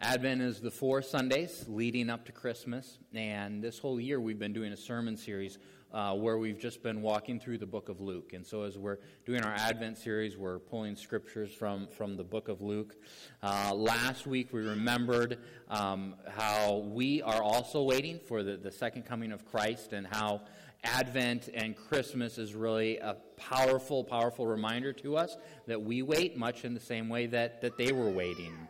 Advent is the four Sundays leading up to Christmas, and this whole year we've been doing a sermon series uh, where we've just been walking through the book of Luke. And so, as we're doing our Advent series, we're pulling scriptures from, from the book of Luke. Uh, last week we remembered um, how we are also waiting for the, the second coming of Christ and how Advent and Christmas is really a powerful, powerful reminder to us that we wait much in the same way that, that they were waiting.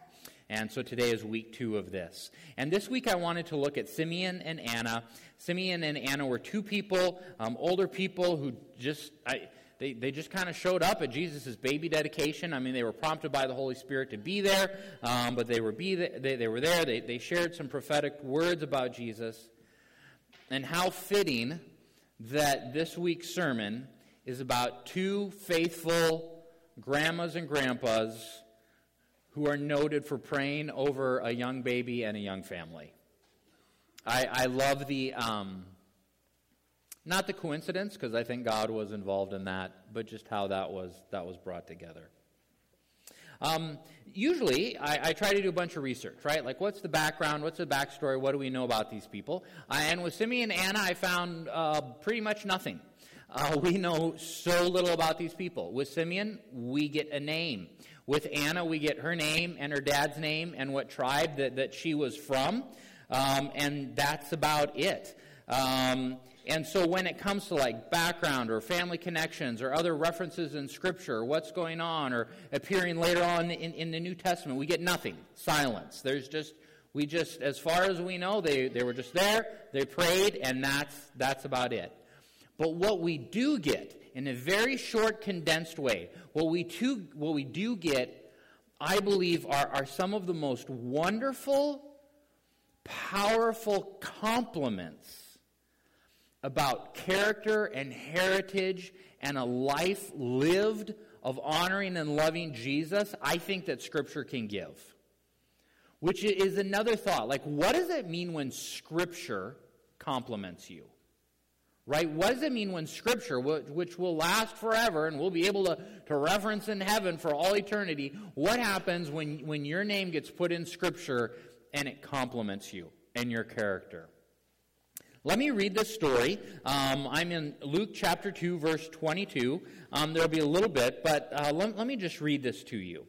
And so today is week two of this. And this week I wanted to look at Simeon and Anna. Simeon and Anna were two people, um, older people who just. I, they, they just kind of showed up at Jesus' baby dedication. I mean, they were prompted by the Holy Spirit to be there, um, but they were, be they, they were there. They, they shared some prophetic words about Jesus. And how fitting that this week's sermon is about two faithful grandmas and grandpas who are noted for praying over a young baby and a young family. I, I love the, um, not the coincidence, because I think God was involved in that, but just how that was, that was brought together. Um, usually, I, I, try to do a bunch of research, right? Like, what's the background? What's the backstory? What do we know about these people? Uh, and with Simeon and Anna, I found uh, pretty much nothing. Uh, we know so little about these people. With Simeon, we get a name. With Anna, we get her name and her dad's name and what tribe that, that she was from. Um, and that's about it. Um, and so when it comes to like background or family connections or other references in Scripture, what's going on, or appearing later on in, in the New Testament, we get nothing. Silence. There's just, we just, as far as we know, they, they were just there, they prayed, and that's, that's about it. But what we do get in a very short, condensed way, what we, what we do get, I believe, are, are some of the most wonderful, powerful compliments about character and heritage and a life lived of honoring and loving Jesus, I think that Scripture can give. Which is another thought. Like, what does it mean when Scripture compliments you? Right? What does it mean when Scripture, which will last forever and we'll be able to, to reference in heaven for all eternity, what happens when, when your name gets put in Scripture and it compliments you and your character? Let me read this story. Um, I'm in Luke chapter 2, verse 22. Um, there'll be a little bit, but uh, let, let me just read this to you.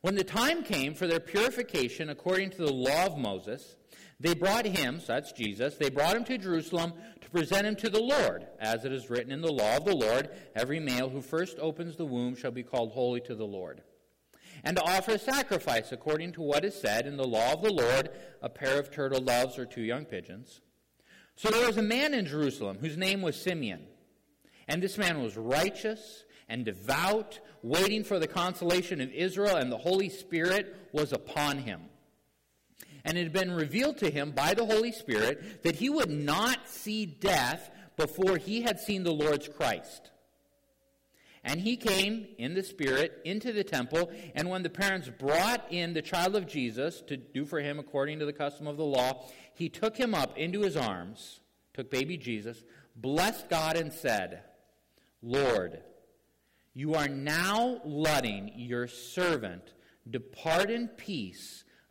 When the time came for their purification according to the law of Moses, they brought him, so that's Jesus, they brought him to Jerusalem to present him to the Lord. As it is written in the law of the Lord, every male who first opens the womb shall be called holy to the Lord. And to offer a sacrifice according to what is said in the law of the Lord, a pair of turtle doves or two young pigeons. So there was a man in Jerusalem whose name was Simeon. And this man was righteous and devout, waiting for the consolation of Israel, and the Holy Spirit was upon him and it had been revealed to him by the Holy Spirit that he would not see death before he had seen the Lord's Christ. And he came in the Spirit into the temple, and when the parents brought in the child of Jesus to do for him according to the custom of the law, he took him up into his arms, took baby Jesus, blessed God, and said, Lord, you are now letting your servant depart in peace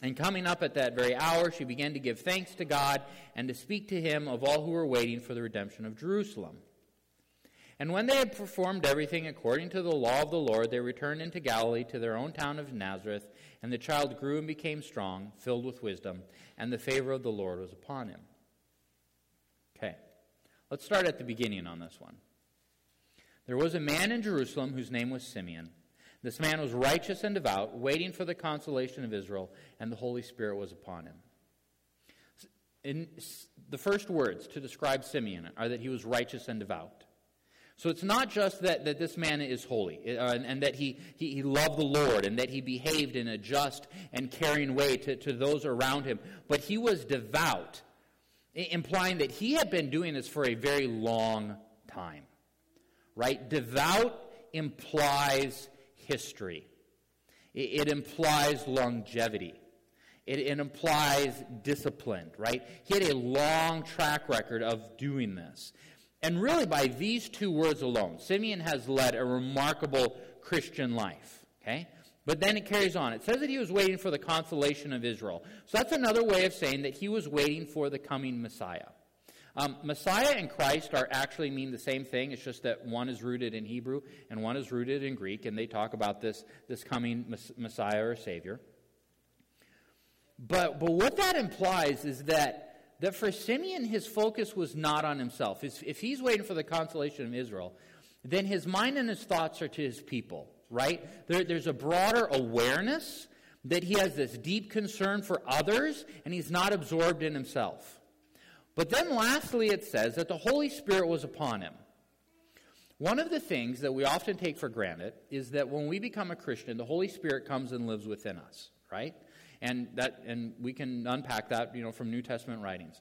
And coming up at that very hour, she began to give thanks to God and to speak to him of all who were waiting for the redemption of Jerusalem. And when they had performed everything according to the law of the Lord, they returned into Galilee to their own town of Nazareth. And the child grew and became strong, filled with wisdom, and the favor of the Lord was upon him. Okay, let's start at the beginning on this one. There was a man in Jerusalem whose name was Simeon. This man was righteous and devout, waiting for the consolation of Israel, and the Holy Spirit was upon him. In the first words to describe Simeon are that he was righteous and devout. So it's not just that, that this man is holy uh, and, and, that he, he, he, loved the Lord and that he behaved in a just and caring way to, to those around him, but he was devout, implying that he had been doing this for a very long time. Right? Devout implies history, it, it implies longevity. It, it, implies discipline, right? He had a long track record of doing this. And really, by these two words alone, Simeon has led a remarkable Christian life. Okay? But then it carries on. It says that he was waiting for the consolation of Israel. So that's another way of saying that he was waiting for the coming Messiah. Um, Messiah and Christ are actually mean the same thing. It's just that one is rooted in Hebrew and one is rooted in Greek, and they talk about this, this coming Messiah or Savior. But, but what that implies is that that for Simeon, his focus was not on himself. If he's waiting for the consolation of Israel, then his mind and his thoughts are to his people, right? There, there's a broader awareness that he has this deep concern for others, and he's not absorbed in himself. But then lastly, it says that the Holy Spirit was upon him. One of the things that we often take for granted is that when we become a Christian, the Holy Spirit comes and lives within us, right? And, that, and we can unpack that you know, from New Testament writings.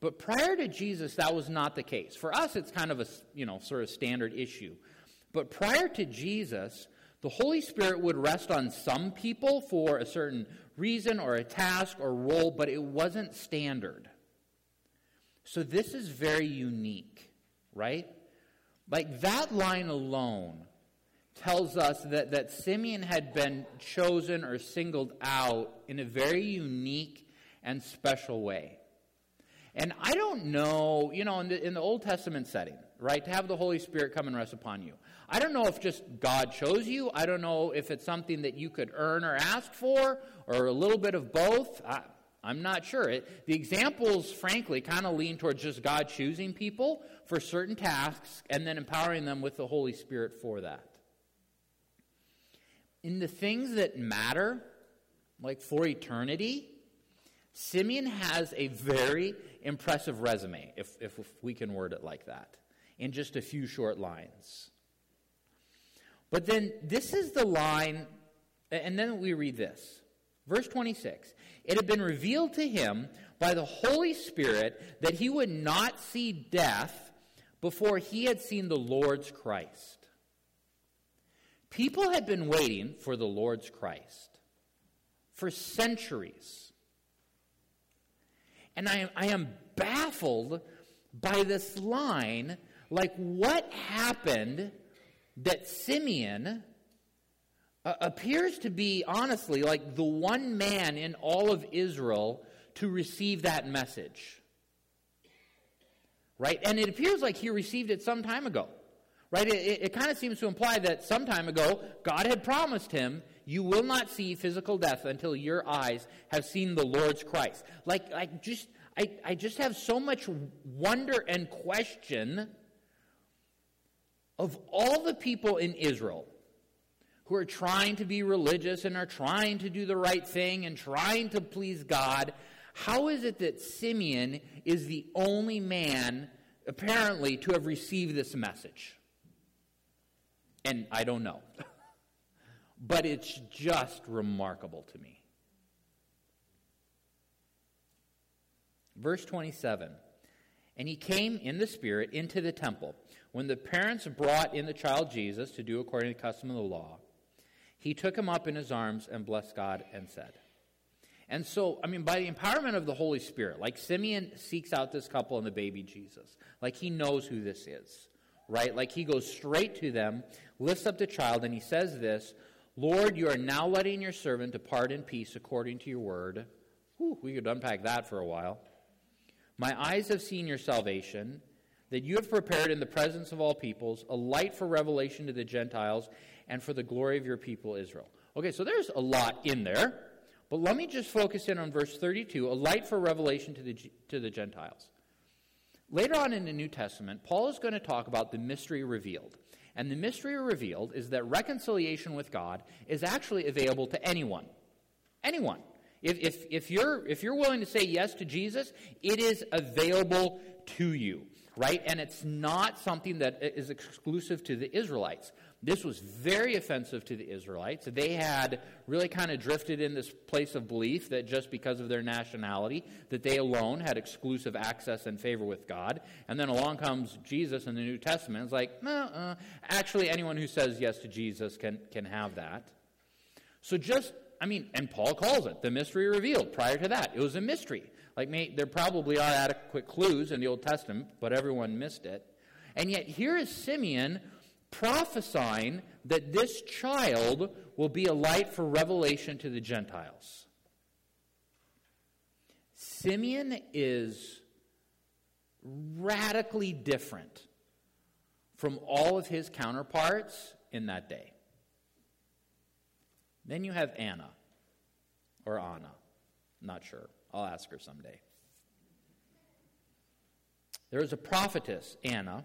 But prior to Jesus, that was not the case. For us, it's kind of a you know, sort of standard issue. But prior to Jesus, the Holy Spirit would rest on some people for a certain reason or a task or role, but it wasn't standard. So this is very unique, right? Like that line alone tells us that, that Simeon had been chosen or singled out in a very unique and special way. And I don't know, you know, in the, in the Old Testament setting, right, to have the Holy Spirit come and rest upon you. I don't know if just God chose you. I don't know if it's something that you could earn or ask for, or a little bit of both. I, I'm not sure. It, the examples, frankly, kind of lean towards just God choosing people for certain tasks and then empowering them with the Holy Spirit for that in the things that matter, like for eternity, Simeon has a very impressive resume, if, if, if, we can word it like that, in just a few short lines. But then this is the line, and then we read this. Verse 26 It had been revealed to him by the Holy Spirit that he would not see death before he had seen the Lord's Christ. People had been waiting for the Lord's Christ for centuries. And I, I am baffled by this line like, what happened that Simeon uh, appears to be, honestly, like the one man in all of Israel to receive that message? Right? And it appears like he received it some time ago. Right? It, it, it kind of seems to imply that some time ago, God had promised him, You will not see physical death until your eyes have seen the Lord's Christ. Like, I just, I, I just have so much wonder and question of all the people in Israel who are trying to be religious and are trying to do the right thing and trying to please God. How is it that Simeon is the only man, apparently, to have received this message? And I don't know. but it's just remarkable to me. Verse 27 And he came in the Spirit into the temple. When the parents brought in the child Jesus to do according to the custom of the law, he took him up in his arms and blessed God and said, And so, I mean, by the empowerment of the Holy Spirit, like Simeon seeks out this couple and the baby Jesus, like he knows who this is, right? Like he goes straight to them, lifts up the child, and he says this Lord, you are now letting your servant depart in peace according to your word. Whew, we could unpack that for a while. My eyes have seen your salvation, that you have prepared in the presence of all peoples a light for revelation to the Gentiles and for the glory of your people Israel. Okay, so there's a lot in there. But let me just focus in on verse 32 a light for revelation to the, to the Gentiles. Later on in the New Testament, Paul is going to talk about the mystery revealed. And the mystery revealed is that reconciliation with God is actually available to anyone. Anyone. If, if, if, you're, if you're willing to say yes to Jesus, it is available to you, right? And it's not something that is exclusive to the Israelites. This was very offensive to the Israelites. They had really kind of drifted in this place of belief that just because of their nationality, that they alone had exclusive access and favor with God. And then along comes Jesus in the New Testament. It's like, uh, actually, anyone who says yes to Jesus can, can have that. So just, I mean, and Paul calls it the mystery revealed. Prior to that, it was a mystery. Like, may, there probably are adequate clues in the Old Testament, but everyone missed it. And yet, here is Simeon prophesying that this child will be a light for revelation to the Gentiles. Simeon is radically different from all of his counterparts in that day. Then you have Anna, or Anna, not sure. I'll ask her someday. There is a prophetess, Anna,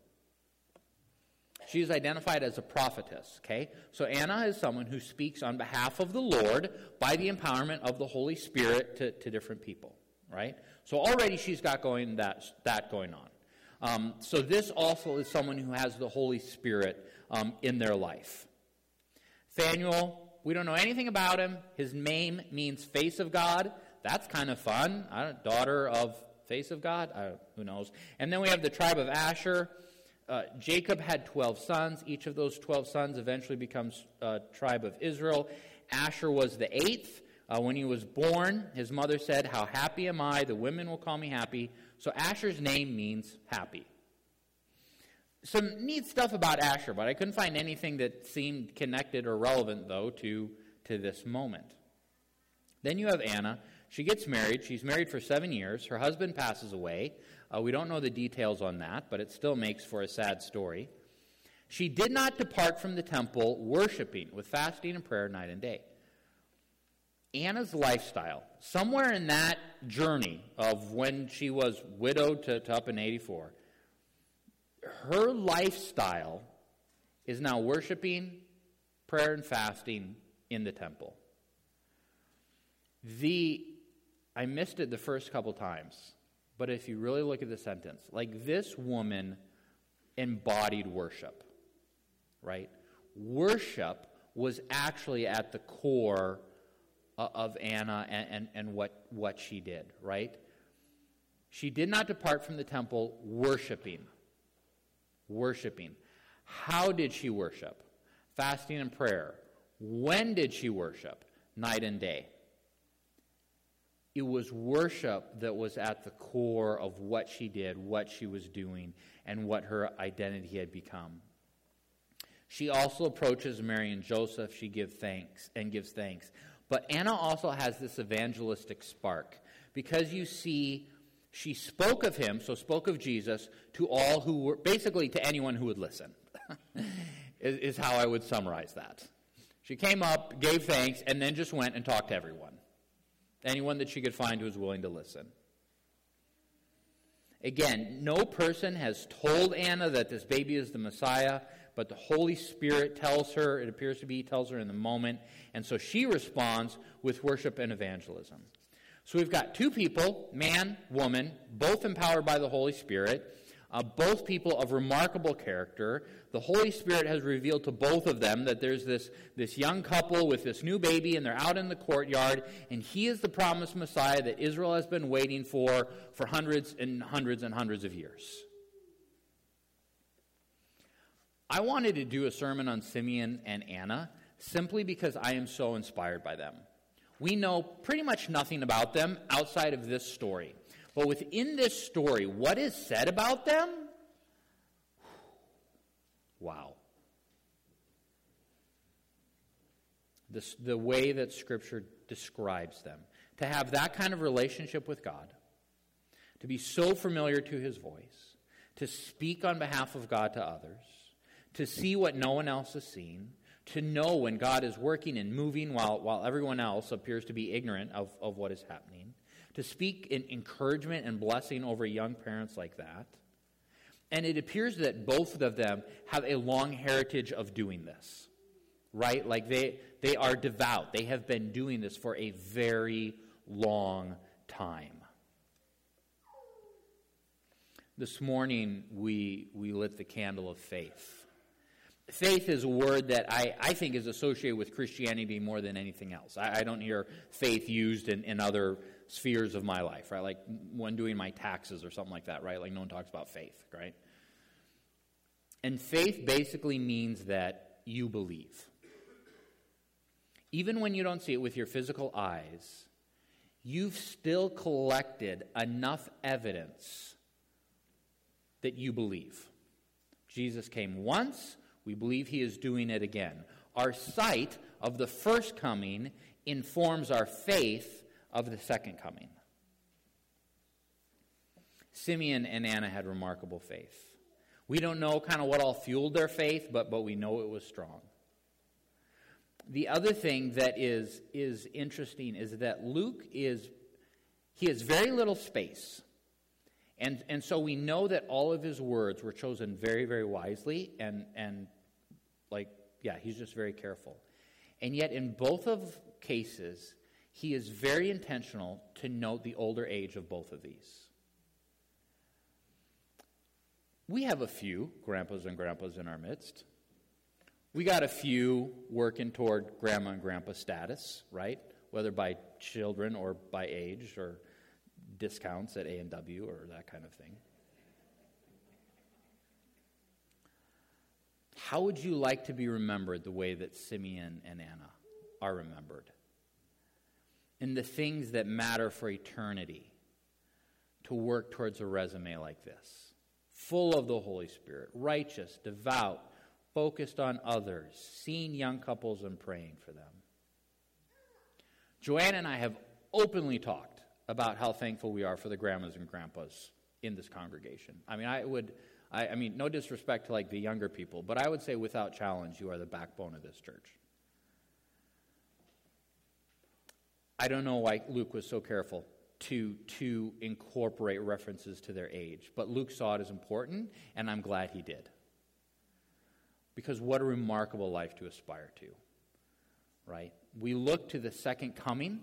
She is identified as a prophetess, okay? So Anna is someone who speaks on behalf of the Lord by the empowerment of the Holy Spirit to, to different people, right? So already she's got going that, that going on. Um, so this also is someone who has the Holy Spirit um, in their life. Phanuel, we don't know anything about him. His name means face of God. That's kind of fun. daughter of face of God? who knows? And then we have the tribe of Asher uh, Jacob had 12 sons. Each of those 12 sons eventually becomes uh, tribe of Israel. Asher was the eighth. Uh, when he was born, his mother said, How happy am I? The women will call me happy. So Asher's name means happy. Some neat stuff about Asher, but I couldn't find anything that seemed connected or relevant, though, to, to this moment. Then you have Anna. She gets married. She's married for seven years. Her husband passes away. Uh, we don't know the details on that, but it still makes for a sad story. She did not depart from the temple worshiping with fasting and prayer night and day. Anna's lifestyle, somewhere in that journey of when she was widowed to, to up in 84, her lifestyle is now worshiping, prayer, and fasting in the temple. The I missed it the first couple times. But if you really look at the sentence, like this woman embodied worship, right? Worship was actually at the core of Anna and, and, and what, what she did, right? She did not depart from the temple worshiping. Worshiping. How did she worship? Fasting and prayer. When did she worship? Night and day it was worship that was at the core of what she did, what she was doing, and what her identity had become. She also approaches Mary and Joseph. She gives thanks and gives thanks. But Anna also has this evangelistic spark because you see, she spoke of him, so spoke of Jesus to all who were basically to anyone who would listen, is, is how I would summarize that. She came up, gave thanks, and then just went and talked to everyone anyone that she could find who was willing to listen. Again, no person has told Anna that this baby is the Messiah, but the Holy Spirit tells her, it appears to be, tells her in the moment, and so she responds with worship and evangelism. So we've got two people, man, woman, both empowered by the Holy Spirit. Uh, both people of remarkable character. The Holy Spirit has revealed to both of them that there's this, this young couple with this new baby, and they're out in the courtyard, and he is the promised Messiah that Israel has been waiting for for hundreds and hundreds and hundreds of years. I wanted to do a sermon on Simeon and Anna simply because I am so inspired by them. We know pretty much nothing about them outside of this story. But within this story, what is said about them? Wow. This, the way that Scripture describes them. To have that kind of relationship with God, to be so familiar to His voice, to speak on behalf of God to others, to see what no one else has seen, to know when God is working and moving while, while everyone else appears to be ignorant of, of what is happening, to speak in encouragement and blessing over young parents like that. And it appears that both of them have a long heritage of doing this, right? Like they, they are devout. They have been doing this for a very long time. This morning, we, we lit the candle of faith faith is a word that I, I think is associated with Christianity more than anything else. I, I don't hear faith used in, in other spheres of my life, right? Like when doing my taxes or something like that, right? Like no one talks about faith, right? And faith basically means that you believe. Even when you don't see it with your physical eyes, you've still collected enough evidence that you believe. Jesus came once, we believe he is doing it again. Our sight of the first coming informs our faith of the second coming. Simeon and Anna had remarkable faith. We don't know kind of what all fueled their faith, but, but we know it was strong. The other thing that is, is interesting is that Luke is, he has very little space. And, and so we know that all of his words were chosen very, very wisely, and, and like, yeah, he's just very careful. And yet, in both of cases, he is very intentional to note the older age of both of these. We have a few grandpas and grandpas in our midst. We got a few working toward grandma and grandpa status, right? Whether by children or by age or discounts at A&W or that kind of thing. How would you like to be remembered the way that Simeon and Anna are remembered? In the things that matter for eternity, to work towards a resume like this, full of the Holy Spirit, righteous, devout, focused on others, seeing young couples and praying for them. Joanne and I have openly talked about how thankful we are for the grandmas and grandpas in this congregation. I mean, I would, I, I mean, no disrespect to like the younger people, but I would say without challenge, you are the backbone of this church. I don't know why Luke was so careful to, to incorporate references to their age, but Luke saw it as important, and I'm glad he did. Because what a remarkable life to aspire to, right? We look to the second coming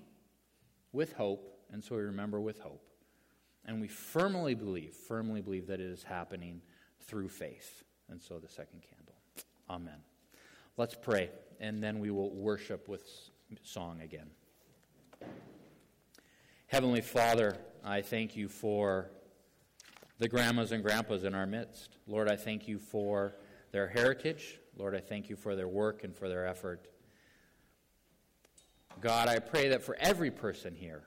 with hope and so we remember with hope. And we firmly believe, firmly believe that it is happening through faith. And so the second candle. Amen. Let's pray, and then we will worship with song again. Heavenly Father, I thank you for the grandmas and grandpas in our midst. Lord, I thank you for their heritage. Lord, I thank you for their work and for their effort. God, I pray that for every person here,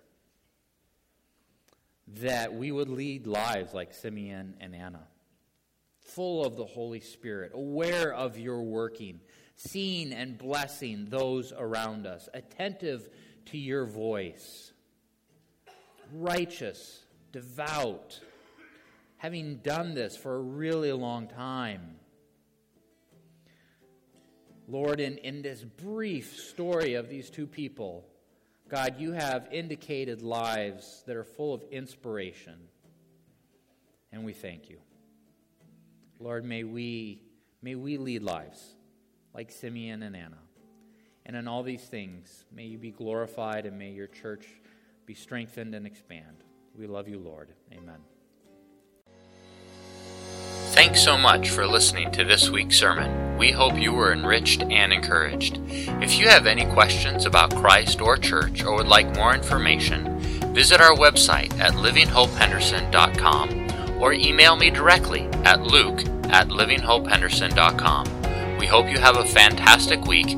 that we would lead lives like Simeon and Anna, full of the Holy Spirit, aware of your working, seeing and blessing those around us, attentive to your voice, righteous, devout, having done this for a really long time. Lord, in, in this brief story of these two people, God, you have indicated lives that are full of inspiration, and we thank you. Lord, may we, may we lead lives like Simeon and Anna. And in all these things, may you be glorified and may your church be strengthened and expand. We love you, Lord. Amen. Thanks so much for listening to this week's sermon. We hope you were enriched and encouraged. If you have any questions about Christ or church or would like more information, visit our website at livinghopehenderson.com or email me directly at luke at livinghopehenderson.com. We hope you have a fantastic week.